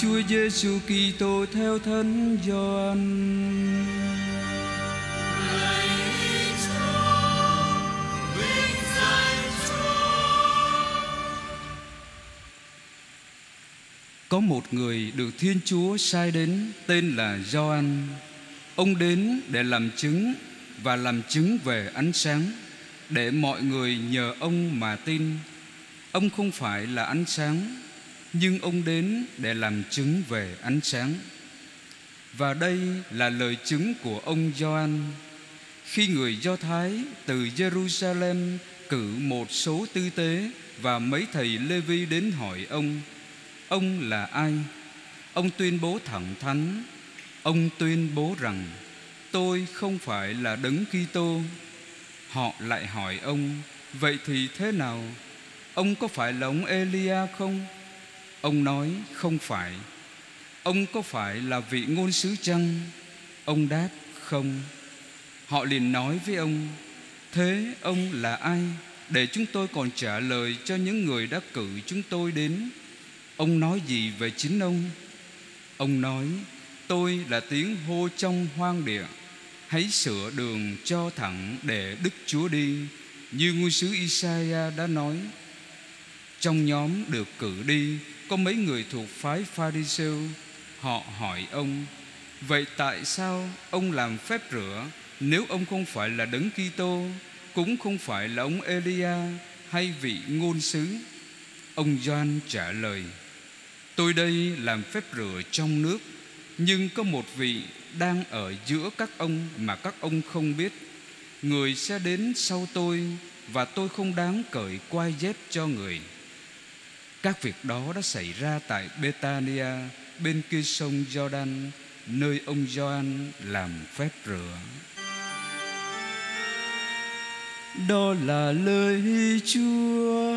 Chúa Giêsu Kitô theo Thánh Gioan. Có một người được Thiên Chúa sai đến tên là Gioan. Ông đến để làm chứng và làm chứng về ánh sáng để mọi người nhờ ông mà tin. Ông không phải là ánh sáng, nhưng ông đến để làm chứng về ánh sáng. Và đây là lời chứng của ông Gioan khi người Do Thái từ Jerusalem cử một số tư tế và mấy thầy Lê Vi đến hỏi ông Ông là ai? Ông tuyên bố thẳng thắn, Ông tuyên bố rằng, Tôi không phải là đấng Kitô. Họ lại hỏi ông, Vậy thì thế nào? Ông có phải là ông Elia không? Ông nói, không phải Ông có phải là vị ngôn sứ chăng? Ông đáp, không Họ liền nói với ông, Thế ông là ai? Để chúng tôi còn trả lời cho những người đã cử chúng tôi đến Ông nói gì về chính ông? Ông nói, Tôi là tiếng hô trong hoang địa Hãy sửa đường cho thẳng để Đức Chúa đi Như ngôi sứ Isaiah đã nói trong nhóm được cử đi, Có mấy người thuộc phái Pharisêu. Họ hỏi ông, Vậy tại sao ông làm phép rửa Nếu ông không phải là đấng Kitô, Cũng không phải là ông Elia Hay vị ngôn sứ? Ông Doan trả lời, Tôi đây làm phép rửa trong nước, Nhưng có một vị đang ở giữa các ông Mà các ông không biết. Người sẽ đến sau tôi Và tôi không đáng cởi quai dép cho người. Các việc đó đã xảy ra tại Betania Bên kia sông Jordan Nơi ông Gioan làm phép rửa. Đó là lời Chúa.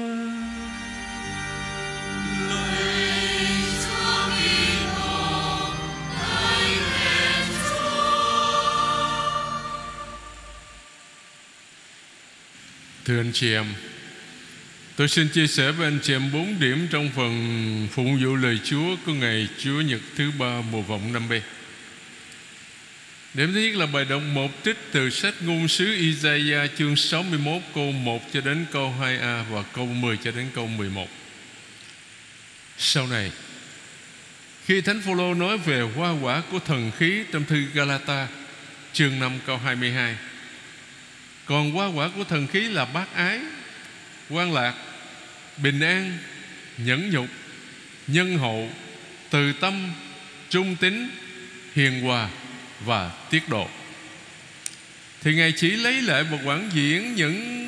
Thưa anh chị em Tôi xin chia sẻ với anh chị em bốn điểm trong phần phụng vụ lời Chúa của ngày Chúa Nhật thứ ba mùa vọng năm B. Điểm thứ nhất là bài đọc một trích từ sách ngôn sứ Isaiah chương 61 câu 1 cho đến câu 2a và câu 10 cho đến câu 11. Sau này, khi Thánh Phaolô nói về hoa quả của thần khí trong thư Galata chương 5 câu 22 còn hoa quả của thần khí là bác ái quan lạc bình an, nhẫn nhục, nhân hậu từ tâm, trung tín, hiền hòa và tiết độ. Thì ngài chỉ lấy lại một quản diễn những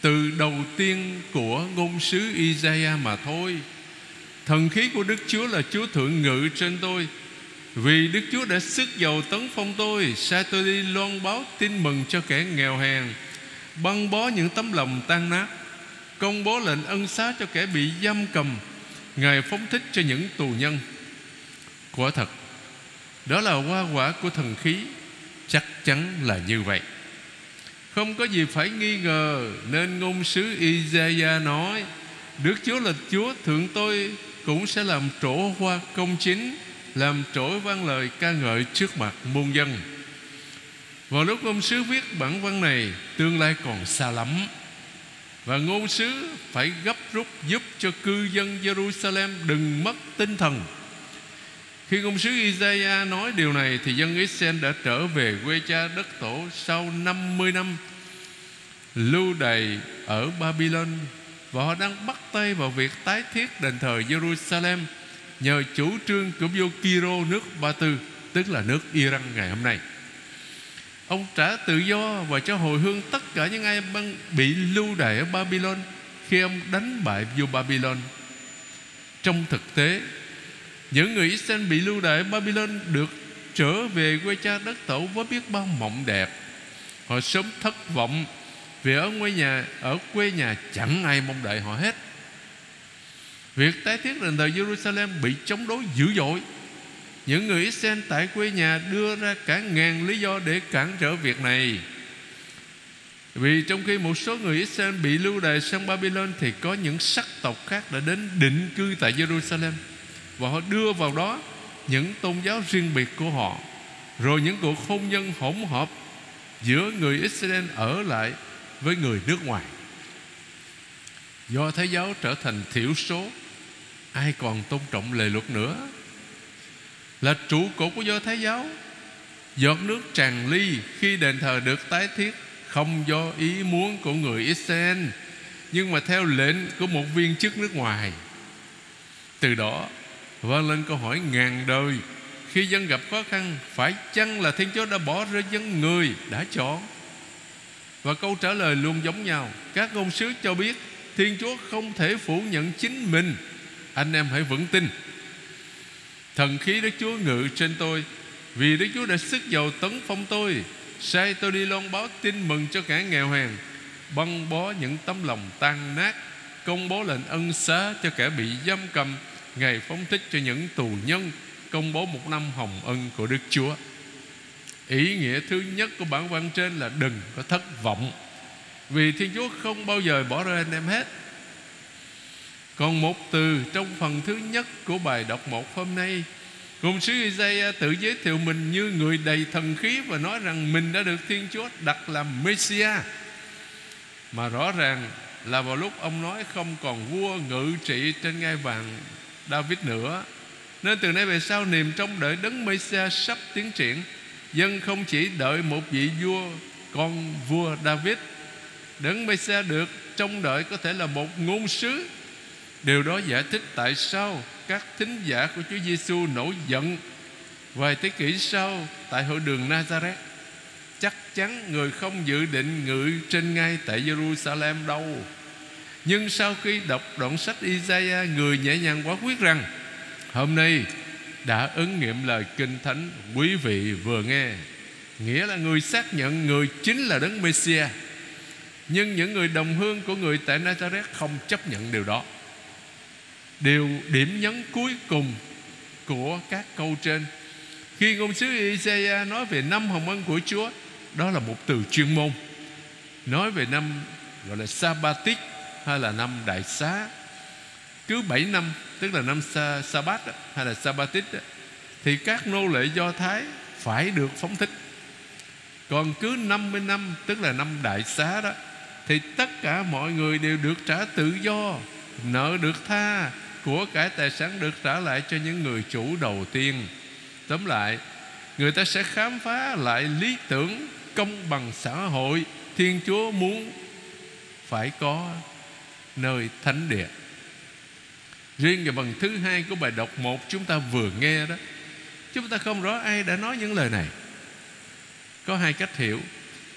từ đầu tiên của ngôn sứ Isaiah mà thôi. Thần khí của Đức Chúa là Chúa thượng ngự trên tôi. Vì Đức Chúa đã sức giàu tấn phong tôi Sai tôi đi loan báo tin mừng cho kẻ nghèo hèn, Băng bó những tấm lòng tan nát. Công bố lệnh ân xá cho kẻ bị giam cầm, Ngài phóng thích cho những tù nhân. Quả thật, Đó là hoa quả của thần khí, Chắc chắn là như vậy. Không có gì phải nghi ngờ, Nên ngôn sứ Isaiah nói, Đức Chúa là Chúa, Thượng tôi cũng sẽ làm trổ hoa công chính, làm trỗi vang lời ca ngợi trước mặt muôn dân. Vào lúc ngôn sứ viết bản văn này, tương lai còn xa lắm và ngôn sứ phải gấp rút giúp cho cư dân Jerusalem đừng mất tinh thần khi ngôn sứ Isaiah nói điều này, Thì dân Israel đã trở về quê cha đất tổ Sau 50 năm Lưu đày ở Babylon Và họ đang bắt tay vào việc tái thiết đền thờ Jerusalem nhờ chủ trương của vua Kiro nước Ba Tư, tức là nước Iran ngày hôm nay. Ông trả tự do và cho hồi hương tất cả những ai bị lưu đày ở Babylon khi ông đánh bại vua Babylon. Trong thực tế, những người Israel bị lưu đày ở Babylon được trở về quê cha đất tổ với biết bao mộng đẹp. Họ sớm thất vọng vì ở quê nhà ở quê nhà chẳng ai mong đợi họ hết. Việc tái thiết đền thờ Jerusalem bị chống đối dữ dội những người Israel tại quê nhà đưa ra cả ngàn lý do để cản trở việc này. Vì trong khi một số người Israel bị lưu đày sang Babylon Thì có những sắc tộc khác đã đến định cư tại Jerusalem và họ đưa vào đó những tôn giáo riêng biệt của họ. Rồi những cuộc hôn nhân hỗn hợp giữa người Israel ở lại với người nước ngoài. Do Thái giáo trở thành thiểu số, ai còn tôn trọng lề luật nữa? Là trụ cột của do Thái giáo. Giọt nước tràn ly khi đền thờ được tái thiết không do ý muốn của người Israel, nhưng mà theo lệnh của một viên chức nước ngoài. Từ đó vang lên câu hỏi ngàn đời, khi dân gặp khó khăn, phải chăng là thiên chúa đã bỏ rơi dân người đã chọn? Và câu trả lời luôn giống nhau. Các ngôn sứ cho biết, thiên chúa không thể phủ nhận chính mình. Anh em hãy vững tin thần khí đức chúa ngự trên tôi vì đức chúa đã sức giàu tấn phong tôi, sai tôi đi loan báo tin mừng cho cả nghèo hèn, băng bó những tấm lòng tan nát, công bố lệnh ân xá cho kẻ bị giam cầm ngày phóng thích cho những tù nhân, công bố một năm hồng ân của Đức Chúa. Ý nghĩa thứ nhất của bản văn trên là đừng có thất vọng vì Thiên Chúa không bao giờ bỏ rơi anh em hết. Còn một từ trong phần thứ nhất của bài đọc một hôm nay Ngôn sứ Isaiah tự giới thiệu mình như người đầy thần khí Và nói rằng mình đã được Thiên Chúa đặt làm Messiah Mà rõ ràng là vào lúc ông nói không còn vua ngự trị trên ngai vàng David nữa, Nên từ nay về sau niềm trong đợi đấng Messiah sắp tiến triển, Dân không chỉ đợi một vị vua, con vua David. Đấng Messiah được trông đợi có thể là một ngôn sứ Điều đó giải thích tại sao các thính giả của Chúa Giêsu nổi giận vài thế kỷ sau tại hội đường Nazareth. Chắc chắn người không dự định ngự trên ngay tại Jerusalem đâu. Nhưng sau khi đọc đoạn sách Isaiah, người nhẹ nhàng quá quyết rằng, hôm nay đã ứng nghiệm lời kinh thánh quý vị vừa nghe. Nghĩa là người xác nhận người chính là đấng Messiah nhưng những người đồng hương của người tại Nazareth không chấp nhận điều đó. Điều điểm nhấn cuối cùng của các câu trên. Khi ngôn sứ Isaiah nói về năm hồng ân của Chúa Đó là một từ chuyên môn. Nói về năm gọi là Sabbatic hay là năm Đại Xá Cứ 7 năm tức là năm sa, Sabbat hay là Sabbatic Thì các nô lệ Do Thái phải được phóng thích. Còn cứ 50 năm tức là năm Đại Xá đó Thì tất cả mọi người đều được trả tự do Nợ được tha của cải tài sản được trả lại cho những người chủ đầu tiên. Tóm lại, người ta sẽ khám phá lại lý tưởng công bằng xã hội thiên chúa muốn phải có nơi thánh địa. Riêng về phần thứ hai của bài đọc một chúng ta vừa nghe đó, chúng ta không rõ ai đã nói những lời này. Có hai cách hiểu.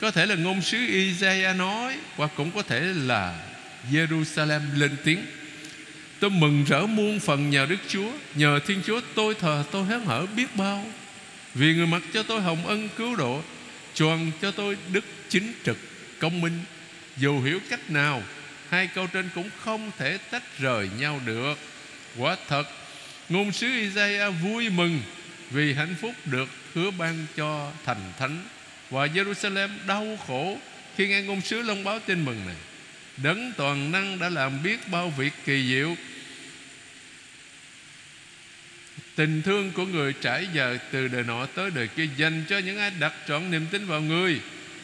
Có thể là ngôn sứ Isaiah nói, hoặc cũng có thể là Jerusalem lên tiếng. Tôi mừng rỡ muôn phần nhờ Đức Chúa. Nhờ Thiên Chúa, tôi thờ, tôi hớn hở biết bao. Vì người mặc cho tôi hồng ân cứu độ Choàn cho tôi đức chính trực, công minh. Dù hiểu cách nào, Hai câu trên cũng không thể tách rời nhau được. Quả thật, Ngôn sứ Isaiah vui mừng Vì hạnh phúc được hứa ban cho thành thánh. Và Jerusalem đau khổ Khi nghe ngôn sứ long báo tin mừng này. Đấng toàn năng đã làm biết bao việc kỳ diệu. Tình thương của người trải dài từ đời nọ tới đời kia Dành cho những ai đặt trọn niềm tin vào người.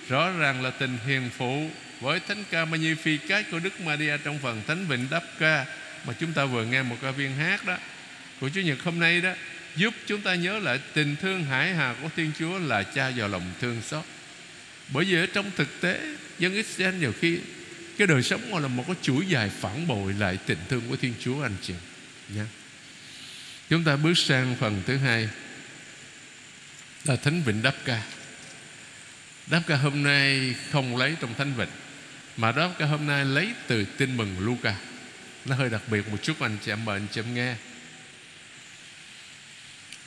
Rõ ràng là tình hiền phụ Với thánh ca Magnificat của Đức Maria Trong phần Thánh Vịnh Đáp Ca Mà chúng ta vừa nghe một ca viên hát đó Của Chúa Nhật hôm nay đó, Giúp chúng ta nhớ lại tình thương hải hà của Thiên Chúa Là cha vào lòng thương xót. Bởi vì ở trong thực tế, Dân Israel nhiều khi cái đời sống gọi là một cái chuỗi dài phản bội lại tình thương của Thiên Chúa anh chị. Nha. Chúng ta bước sang phần thứ hai. Là Thánh Vịnh Đáp Ca. Đáp Ca hôm nay không lấy trong Thánh Vịnh, Mà Đáp Ca hôm nay lấy từ tin mừng Luca. Nó hơi đặc biệt một chút, anh chị em mời anh chị em nghe.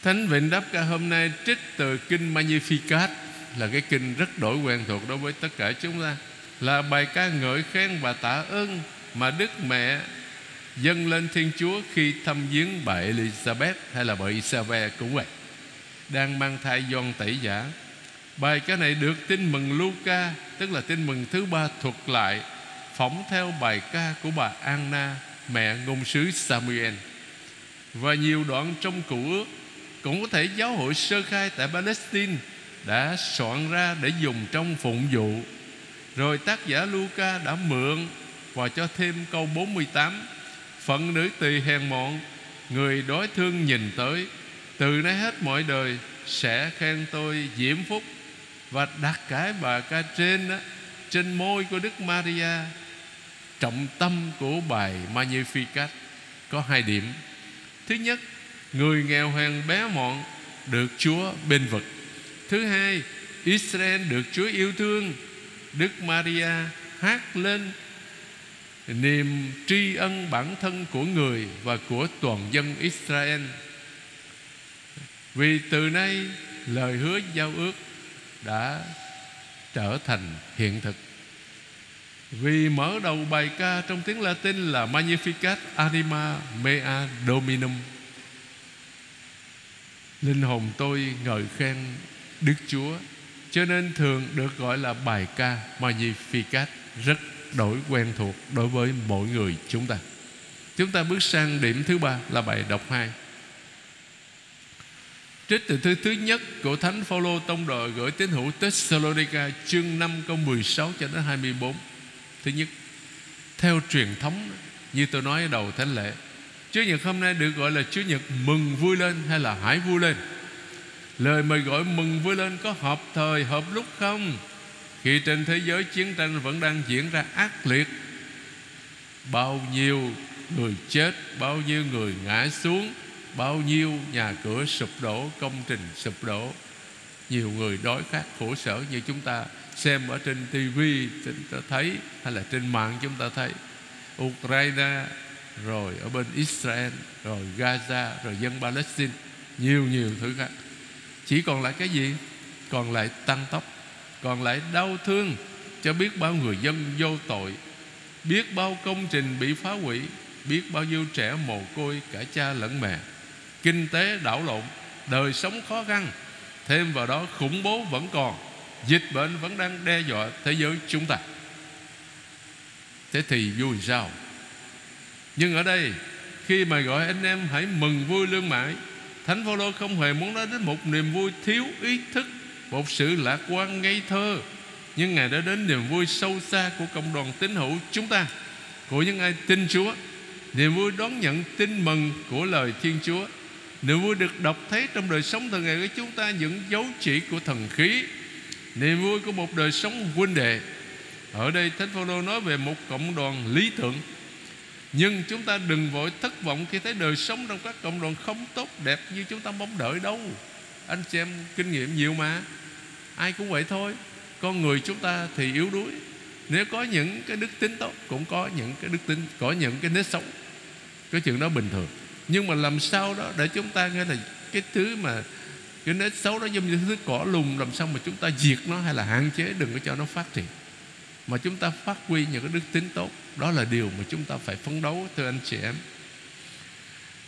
Thánh Vịnh Đáp Ca hôm nay trích từ Kinh Magnificat, Là cái kinh rất đổi quen thuộc đối với tất cả chúng ta. Là bài ca ngợi khen và tạ ơn Mà Đức Mẹ dâng lên Thiên Chúa khi thăm viếng bà Elizabeth hay là bà Isabel cũng vậy. Đang mang thai John tẩy giả, bài cái này được tin mừng Luca, tức là tin mừng thứ ba thuật lại, phỏng theo bài ca của bà Anna, mẹ ngôn sứ Samuel. Và nhiều đoạn trong cựu ước cũng có thể giáo hội sơ khai tại Palestine đã soạn ra để dùng trong phụng vụ rồi tác giả Luca đã mượn và cho thêm câu 48 Phận nữ tỳ hèn mọn Người đói thương nhìn tới. Từ nay hết mọi đời Sẽ khen tôi diễm phúc. Và đặt cái bà ca trên đó, Trên môi của Đức Maria Trọng tâm của bài Magnificat. Có hai điểm. Thứ nhất Người nghèo hèn bé mọn Được Chúa bên vực. Thứ hai Israel được Chúa yêu thương. Đức Maria hát lên niềm tri ân bản thân của người và của toàn dân Israel. Vì từ nay lời hứa giao ước đã trở thành hiện thực. Vì mở đầu bài ca trong tiếng Latin là Magnificat anima mea dominum. Linh hồn tôi ngợi khen Đức Chúa cho nên thường được gọi là bài ca Magnificat rất đổi quen thuộc đối với mỗi người chúng ta. Chúng ta bước sang điểm thứ ba là bài đọc hai. Trích từ thư thứ nhất của Thánh Phaolô tông đồ gửi tín hữu Thessalonica chương 5 câu 16 cho đến 24. Thứ nhất, theo truyền thống như tôi nói ở đầu thánh lễ, Chúa Nhật hôm nay được gọi là Chúa Nhật mừng vui lên hay là hãy vui lên. Lời mời gọi mừng vui lên có hợp thời hợp lúc không? Khi trên thế giới chiến tranh vẫn đang diễn ra ác liệt, Bao nhiêu người chết, Bao nhiêu người ngã xuống, Bao nhiêu nhà cửa sụp đổ, Công trình sụp đổ. Nhiều người đói khát khổ sở Như chúng ta xem ở trên TV Chúng ta thấy, Hay là trên mạng chúng ta thấy. Ukraine, Rồi ở bên Israel, Rồi Gaza, Rồi dân Palestine, Nhiều nhiều thứ khác. Chỉ còn lại cái gì? Còn lại tăng tốc, còn lại đau thương cho biết bao người dân vô tội, biết bao công trình bị phá hủy, biết bao nhiêu trẻ mồ côi cả cha lẫn mẹ. Kinh tế đảo lộn, đời sống khó khăn, thêm vào đó khủng bố vẫn còn, dịch bệnh vẫn đang đe dọa thế giới chúng ta. Thế thì vui sao? Nhưng ở đây, khi mà gọi anh em hãy mừng vui lương mãi thánh phaolô không hề muốn nói đến một niềm vui thiếu ý thức, một sự lạc quan ngây thơ, nhưng Ngài đã đến niềm vui sâu xa của cộng đoàn tín hữu chúng ta, Của những ai tin Chúa. Niềm vui đón nhận tin mừng của lời Thiên Chúa. Niềm vui được đọc thấy trong đời sống thường ngày của chúng ta, Những dấu chỉ của thần khí. Niềm vui của một đời sống huynh đệ. Ở đây Thánh Phaolô nói về một cộng đoàn lý tưởng. Nhưng chúng ta đừng vội thất vọng Khi thấy đời sống trong các cộng đoàn không tốt đẹp Như chúng ta mong đợi đâu. Anh chị em kinh nghiệm nhiều mà. Ai cũng vậy thôi. Con người chúng ta thì yếu đuối. Nếu có những cái đức tính tốt, cũng có những cái đức tính, có những cái nết sống. Cái chuyện đó bình thường. Nhưng mà làm sao đó để chúng ta nghe là cái thứ mà cái nết xấu đó giống như thứ cỏ lùng làm sao mà chúng ta diệt nó hay là hạn chế, đừng có cho nó phát triển mà chúng ta phát huy những cái đức tính tốt. Đó là điều mà chúng ta phải phấn đấu, thưa anh chị em.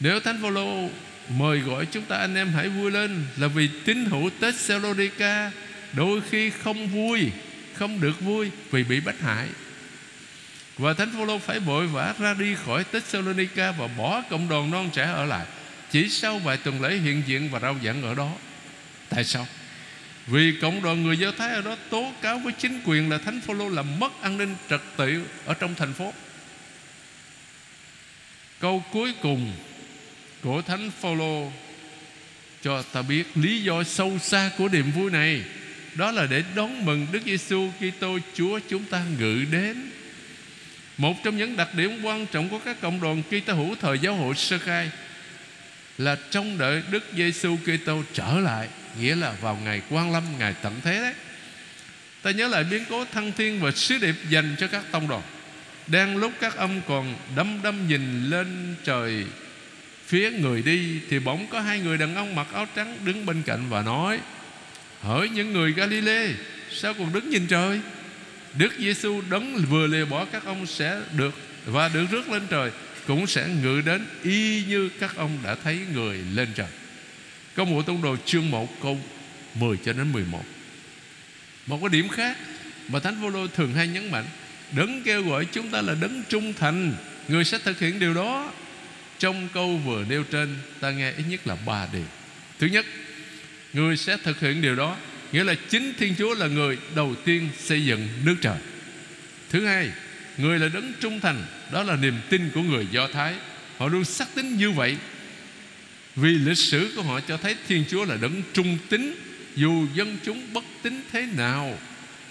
Nếu thánh phaolô mời gọi chúng ta anh em hãy vui lên là vì tín hữu Thessalonica đôi khi không vui, không được vui vì bị bắt hại. Và thánh phaolô phải vội vã ra đi khỏi Tesalonica và bỏ cộng đoàn non trẻ ở lại chỉ sau vài tuần lễ hiện diện và rao giảng ở đó. Tại sao? Vì cộng đoàn người Do Thái ở đó tố cáo với chính quyền là Thánh Phaolô làm mất an ninh trật tự ở trong thành phố. Câu cuối cùng của Thánh Phaolô cho ta biết lý do sâu xa của niềm vui này đó là để đón mừng Đức Giêsu Kitô Chúa chúng ta ngự đến. Một trong những đặc điểm quan trọng của các cộng đoàn Kitô hữu thời giáo hội sơ khai là trong đợi Đức Giêsu Kitô trở lại, nghĩa là vào ngày quan lâm, ngày tận thế đấy. Ta nhớ lại biến cố thăng thiên và sứ điệp dành cho các tông đồ. Đang lúc các ông còn đăm đăm nhìn lên trời phía người đi thì bỗng có hai người đàn ông mặc áo trắng đứng bên cạnh và nói Hỡi những người Galilee Sao còn đứng nhìn trời Đức Giêsu đấng vừa lìa bỏ các ông sẽ được Và được rước lên trời Cũng sẽ ngự đến y như các ông đã thấy người lên trời Câu vụ tông đồ chương 1 câu 10 cho đến 11 Một cái điểm khác Mà Thánh Phaolô thường hay nhấn mạnh, Đấng kêu gọi chúng ta là đấng trung thành, Người sẽ thực hiện điều đó. Trong câu vừa nêu trên, Ta nghe ít nhất là ba điều. Thứ nhất, Người sẽ thực hiện điều đó, Nghĩa là chính Thiên Chúa là người đầu tiên xây dựng nước trời. Thứ hai, Người là đấng trung thành, Đó là niềm tin của người Do Thái. Họ luôn xác tín như vậy vì lịch sử của họ cho thấy Thiên Chúa là đấng trung tín, Dù dân chúng bất tín thế nào.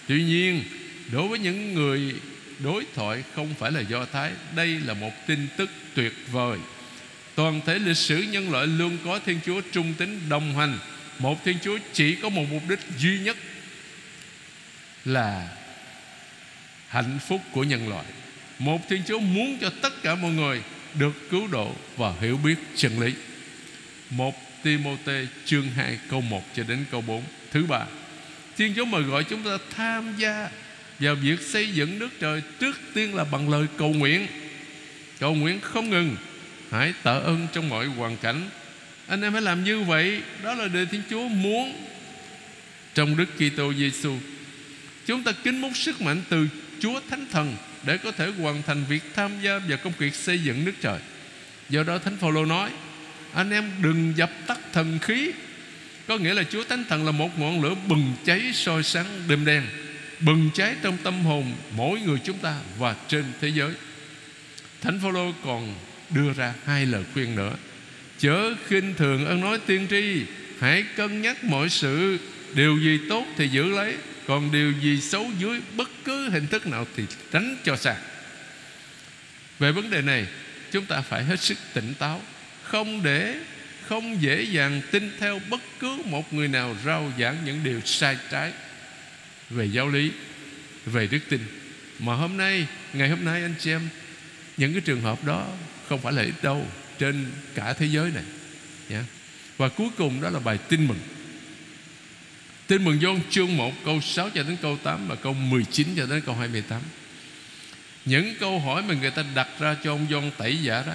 Tuy nhiên, Đối với những người đối thoại không phải là Do Thái, Đây là một tin tức tuyệt vời. Toàn thể lịch sử nhân loại luôn có Thiên Chúa trung tín đồng hành. Một Thiên Chúa chỉ có một mục đích duy nhất Là hạnh phúc của nhân loại. Một Thiên Chúa muốn cho tất cả mọi người Được cứu độ và hiểu biết chân lý. Một Timote chương 2 câu 1 cho đến câu 4 Thứ ba, Thiên Chúa mời gọi chúng ta tham gia vào việc xây dựng nước trời Trước tiên là bằng lời cầu nguyện. Cầu nguyện không ngừng, Hãy tạ ơn trong mọi hoàn cảnh. Anh em hãy làm như vậy, Đó là điều Thiên Chúa muốn. Trong Đức Kitô Giêsu Chúng ta kính múc sức mạnh từ Chúa Thánh Thần Để có thể hoàn thành việc tham gia vào công việc xây dựng nước trời. Do đó Thánh Phaolô nói anh em đừng dập tắt thần khí. Có nghĩa là Chúa Thánh Thần là một ngọn lửa bừng cháy soi sáng đêm đen, Bừng cháy trong tâm hồn mỗi người chúng ta và trên thế giới. Thánh Phaolô còn đưa ra hai lời khuyên nữa. Chớ khinh thường ân nói tiên tri, Hãy cân nhắc mọi sự. Điều gì tốt thì giữ lấy, Còn điều gì xấu dưới bất cứ hình thức nào Thì tránh cho xa. Về vấn đề này, Chúng ta phải hết sức tỉnh táo. Không để, Không dễ dàng tin theo bất cứ một người nào Rao giảng những điều sai trái Về giáo lý, Về đức tin. Mà hôm nay, Ngày hôm nay anh chị em, Những cái trường hợp đó không phải là ít đâu, trên cả thế giới này yeah. và cuối cùng đó là bài tin mừng. Tin mừng Gioan chương 1 câu 6 cho đến câu 8 và câu 19 cho đến câu 28 những câu hỏi mà người ta đặt ra cho ông Gioan tẩy giả đó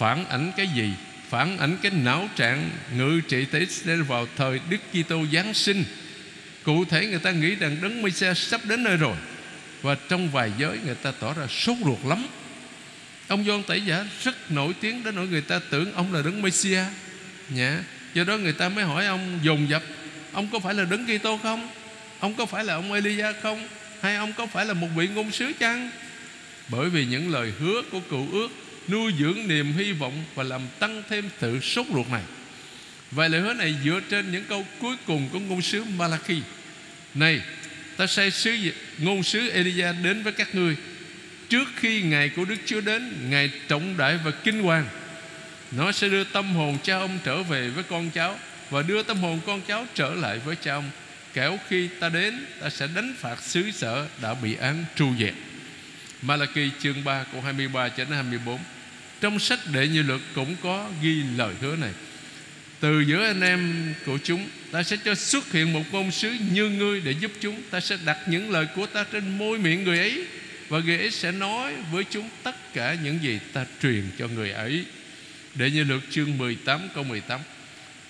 phản ảnh cái gì phản ảnh cái não trạng ngự trị tế Israel vào thời Đức Kitô Giáng sinh cụ thể người ta nghĩ rằng đấng Messiah sắp đến nơi rồi, và trong vài giới người ta tỏ ra sốt ruột lắm Ông Gioan Tẩy Giả rất nổi tiếng đến nỗi người ta tưởng ông là Đấng Messia Nhã. Do đó người ta mới hỏi ông dồn dập, Ông có phải là Đấng Kitô không? Ông có phải là ông Elia không? Hay ông có phải là một vị ngôn sứ chăng? Bởi vì những lời hứa của cựu ước Nuôi dưỡng niềm hy vọng Và làm tăng thêm sự sốt ruột này. Vậy lời hứa này dựa trên những câu cuối cùng của ngôn sứ Malachi Này, ta sai sứ ngôn sứ Elia đến với các ngươi. Trước khi ngày của Đức Chúa đến Ngày trọng đại và kinh hoàng. Nó sẽ đưa tâm hồn cha ông trở về với con cháu Và đưa tâm hồn con cháu trở lại với cha ông. Kẻo khi ta đến, Ta sẽ đánh phạt xứ sở Đã bị án tru diệt. Malachi chương 3 câu 23 cho đến 24 Trong sách đệ như luật cũng có ghi lời hứa này. Từ giữa anh em của chúng, Ta sẽ cho xuất hiện một ngôn sứ như ngươi Để giúp chúng. Ta sẽ đặt những lời của ta trên môi miệng người ấy, và người ấy sẽ nói với chúng tất cả những gì ta truyền cho người ấy. Để như luật chương 18 câu 18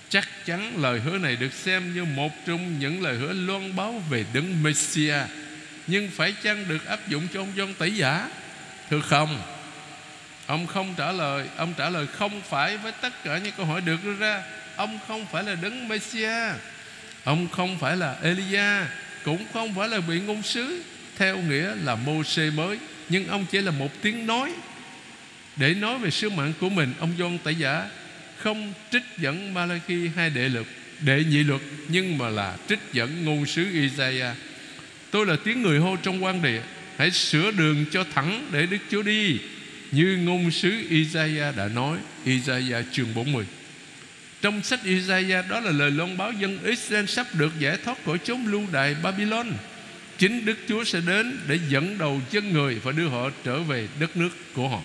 Chắc chắn lời hứa này được xem như một trong những lời hứa loan báo về đấng Messiah. Nhưng phải chăng được áp dụng cho ông John Tỷ Giả Thưa không. Ông không trả lời, Ông trả lời không phải với tất cả những câu hỏi được đưa ra. Ông không phải là đấng Messiah Ông không phải là Elia Cũng không phải là vị ngôn sứ, theo nghĩa là mô xê mới. Nhưng ông chỉ là một tiếng nói. Để nói về sứ mạng của mình, ông John tẩy giả không trích dẫn Malachi hai đệ luật đệ nhị luật, nhưng mà là trích dẫn ngôn sứ Isaiah tôi là tiếng người hô trong quan địa. Hãy sửa đường cho thẳng để Đức Chúa đi. Như ngôn sứ Isaiah đã nói, Isaiah chương 40 trong sách Isaiah, đó là lời loan báo dân Israel sắp được giải thoát khỏi chốn lưu đày Babylon. Chính Đức Chúa sẽ đến để dẫn đầu chân người Và đưa họ trở về đất nước của họ.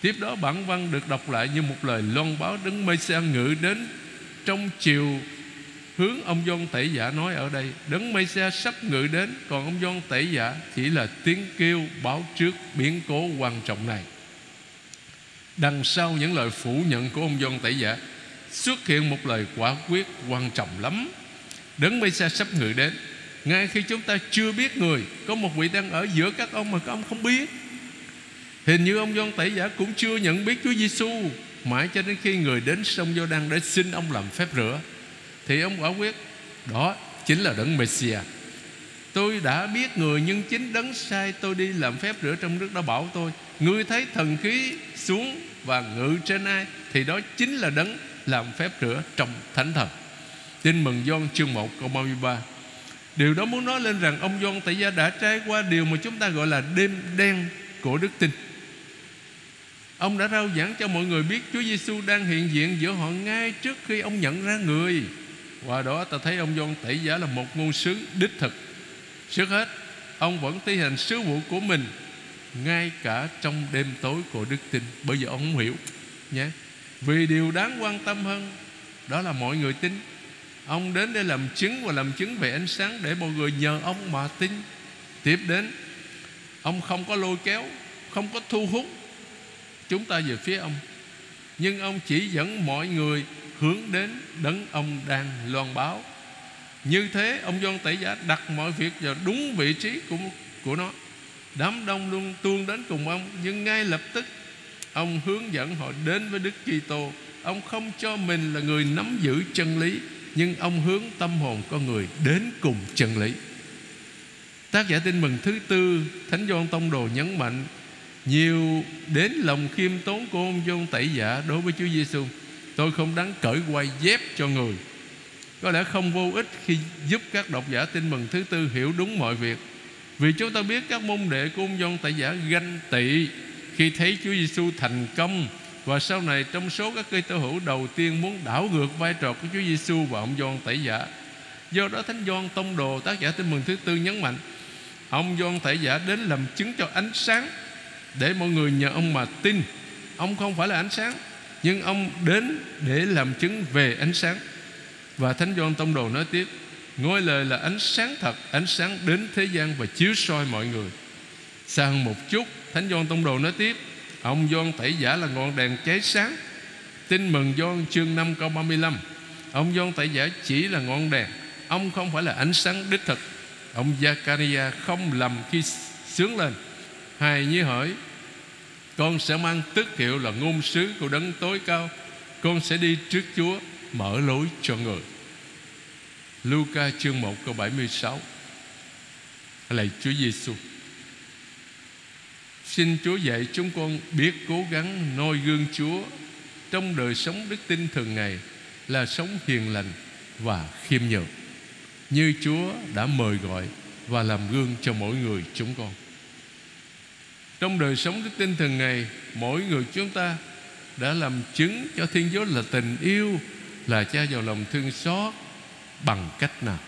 Tiếp đó bản văn được đọc lại như một lời loan báo Đấng mây xe ngự đến Trong chiều hướng ông John Tẩy Giả nói ở đây, Đấng mây xe sắp ngự đến, Còn ông John Tẩy Giả chỉ là tiếng kêu báo trước biến cố quan trọng này. Đằng sau những lời phủ nhận của ông John Tẩy Giả, Xuất hiện một lời quả quyết quan trọng lắm. Đấng mây xe sắp ngự đến, ngay khi chúng ta chưa biết người, Có một vị đang ở giữa các ông mà các ông không biết. Hình như ông John Tẩy Giả cũng chưa nhận biết Chúa Giêsu Mãi cho đến khi người đến sông Giô Đăng để xin ông làm phép rửa thì ông quả quyết, Đó chính là đấng Messiah Tôi đã biết người nhưng chính đấng sai tôi đi làm phép rửa trong nước đã bảo tôi, Ngươi thấy thần khí xuống và ngự trên ai, Thì đó chính là đấng làm phép rửa trong thánh thần. Tin mừng Gioan chương 1 câu 33 Điều đó muốn nói lên rằng ông Gioan tại Gia đã trải qua điều mà chúng ta gọi là đêm đen của đức tin. Ông đã rao giảng cho mọi người biết Chúa Giêsu đang hiện diện giữa họ ngay trước khi ông nhận ra người. Qua đó ta thấy ông John Tẩy Giả là một ngôn sứ đích thực. Trước hết, ông vẫn thi hành sứ vụ của mình ngay cả trong đêm tối của đức tin. Bởi vì ông không hiểu nhé. Vì điều đáng quan tâm hơn đó là mọi người tin. Ông đến để làm chứng và làm chứng về ánh sáng để mọi người nhờ ông mà tin. Tiếp đến, ông không có lôi kéo, không có thu hút chúng ta về phía ông nhưng ông chỉ dẫn mọi người hướng đến đấng ông đang loan báo. Như thế, ông Gioan Tẩy Giả đặt mọi việc vào đúng vị trí của của nó. Đám đông luôn tuôn đến cùng ông, nhưng ngay lập tức, ông hướng dẫn họ đến với Đức Kitô. Ông không cho mình là người nắm giữ chân lý, nhưng ông hướng tâm hồn con người đến cùng chân lý. Tác giả tin mừng thứ tư, thánh Gioan Tông Đồ nhấn mạnh, nhiều đến lòng khiêm tốn của ông John tẩy giả đối với Chúa Giêsu tôi không đáng cởi quay dép cho người. Có lẽ không vô ích khi giúp các độc giả tin mừng thứ tư hiểu đúng mọi việc. Vì chúng ta biết các môn đệ của ông John tẩy giả ganh tị khi thấy Chúa Giêsu thành công và sau này trong số các cây tơ hữu đầu tiên muốn đảo ngược vai trò của Chúa Giêsu và ông John tẩy giả. Do đó Thánh Gioan Tông Đồ, tác giả tin mừng thứ tư nhấn mạnh, Ông Gioan tẩy giả đến làm chứng cho ánh sáng để mọi người nhờ ông mà tin. Ông không phải là ánh sáng nhưng ông đến để làm chứng về ánh sáng. Và thánh Gioan tông đồ nói tiếp, ngôi lời là ánh sáng thật, ánh sáng đến thế gian và chiếu soi mọi người. Xa hơn một chút, thánh Gioan tông đồ nói tiếp, ông Gioan tẩy giả là ngọn đèn cháy sáng. Tin mừng Gioan chương 5 câu 35 ông Gioan tẩy giả chỉ là ngọn đèn, ông không phải là ánh sáng đích thực. Ông Zakaria không lầm khi sướng lên. Hài như hỏi con sẽ mang tước hiệu là ngôn sứ của đấng tối cao. Con sẽ đi trước Chúa, Mở lối cho người. Luca chương 1 câu 76 Lạy Chúa Giêsu Xin Chúa dạy chúng con biết cố gắng noi gương Chúa Trong đời sống đức tin thường ngày Là sống hiền lành và khiêm nhường, Như Chúa đã mời gọi Và làm gương cho mỗi người chúng con trong đời sống đức tin thường ngày mỗi người chúng ta đã làm chứng cho thiên chúa là tình yêu là cha vào lòng thương xót bằng cách nào?